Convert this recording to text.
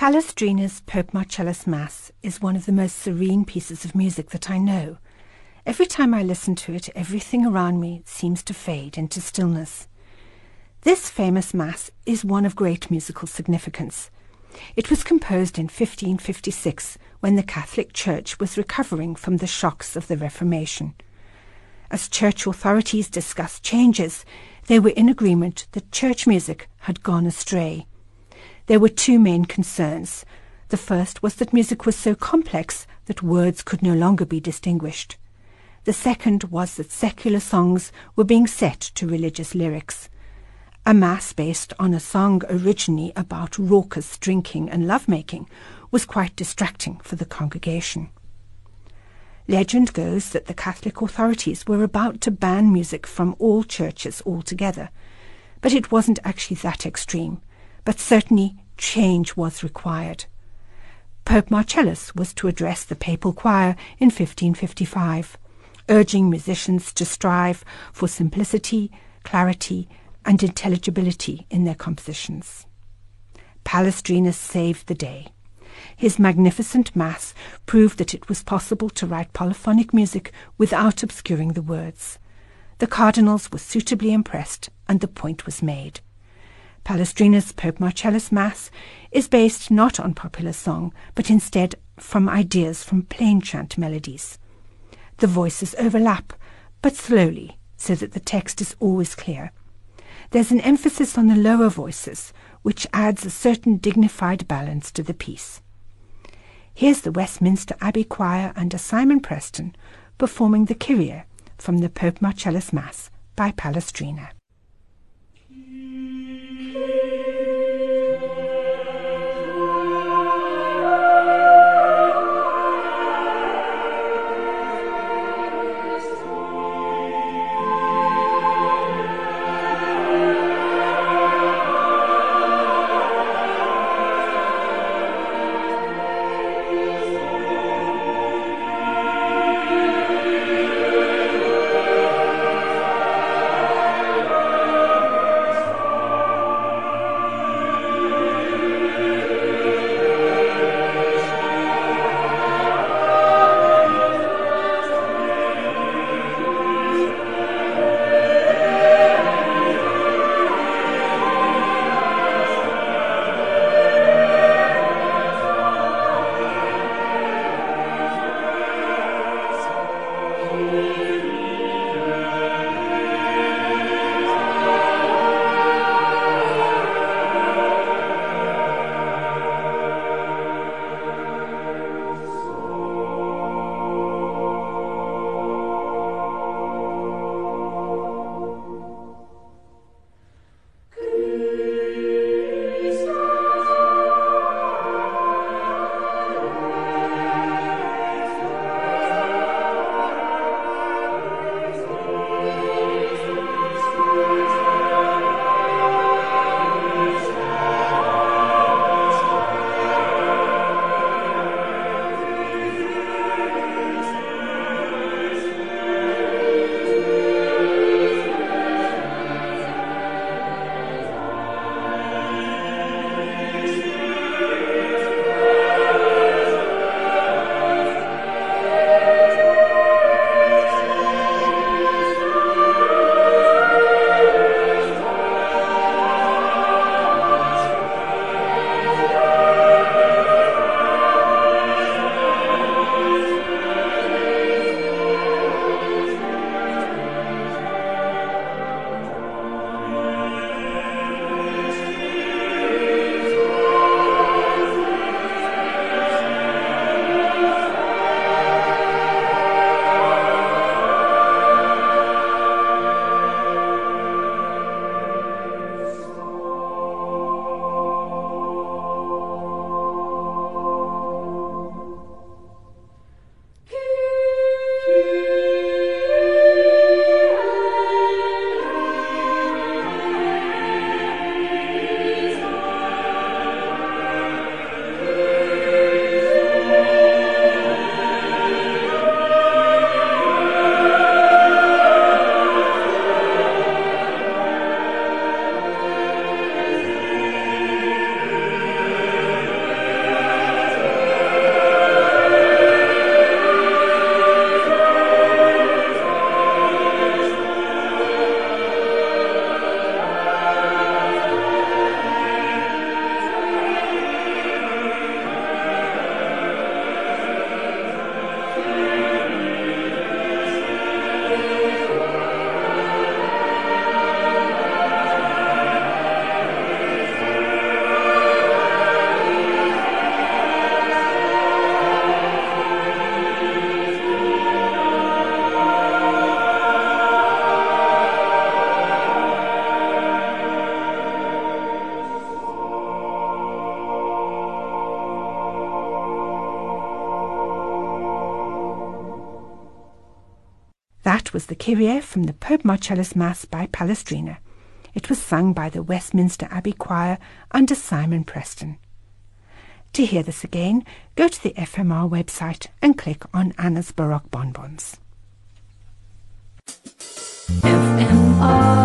Palestrina's Pope Marcellus Mass is one of the most serene pieces of music that I know. Every time I listen to it, everything around me seems to fade into stillness. This famous Mass is one of great musical significance. It was composed in 1556 when the Catholic Church was recovering from the shocks of the Reformation. As church authorities discussed changes, they were in agreement that church music had gone astray. There were two main concerns. The first was that music was so complex that words could no longer be distinguished. The second was that secular songs were being set to religious lyrics. A mass based on a song originally about raucous drinking and lovemaking was quite distracting for the congregation. Legend goes that the Catholic authorities were about to ban music from all churches altogether, but it wasn't actually that extreme, but certainly change was required. Pope Marcellus was to address the papal choir in 1555, urging musicians to strive for simplicity, clarity, and intelligibility in their compositions. Palestrina saved the day. His magnificent Mass proved that it was possible to write polyphonic music without obscuring the words. The cardinals were suitably impressed, and the point was made. Palestrina's Pope Marcellus Mass is based not on popular song, but instead from ideas from plain chant melodies. The voices overlap, but slowly, so that the text is always clear. There's an emphasis on the lower voices, which adds a certain dignified balance to the piece. Here's the Westminster Abbey Choir under Simon Preston performing the Kyrie from the Pope Marcellus Mass by Palestrina. That was the Kyrie from the Pope Marcellus Mass by Palestrina. It was sung by the Westminster Abbey Choir under Simon Preston. To hear this again, go to the FMR website and click on Anna's Baroque Bonbons. FMR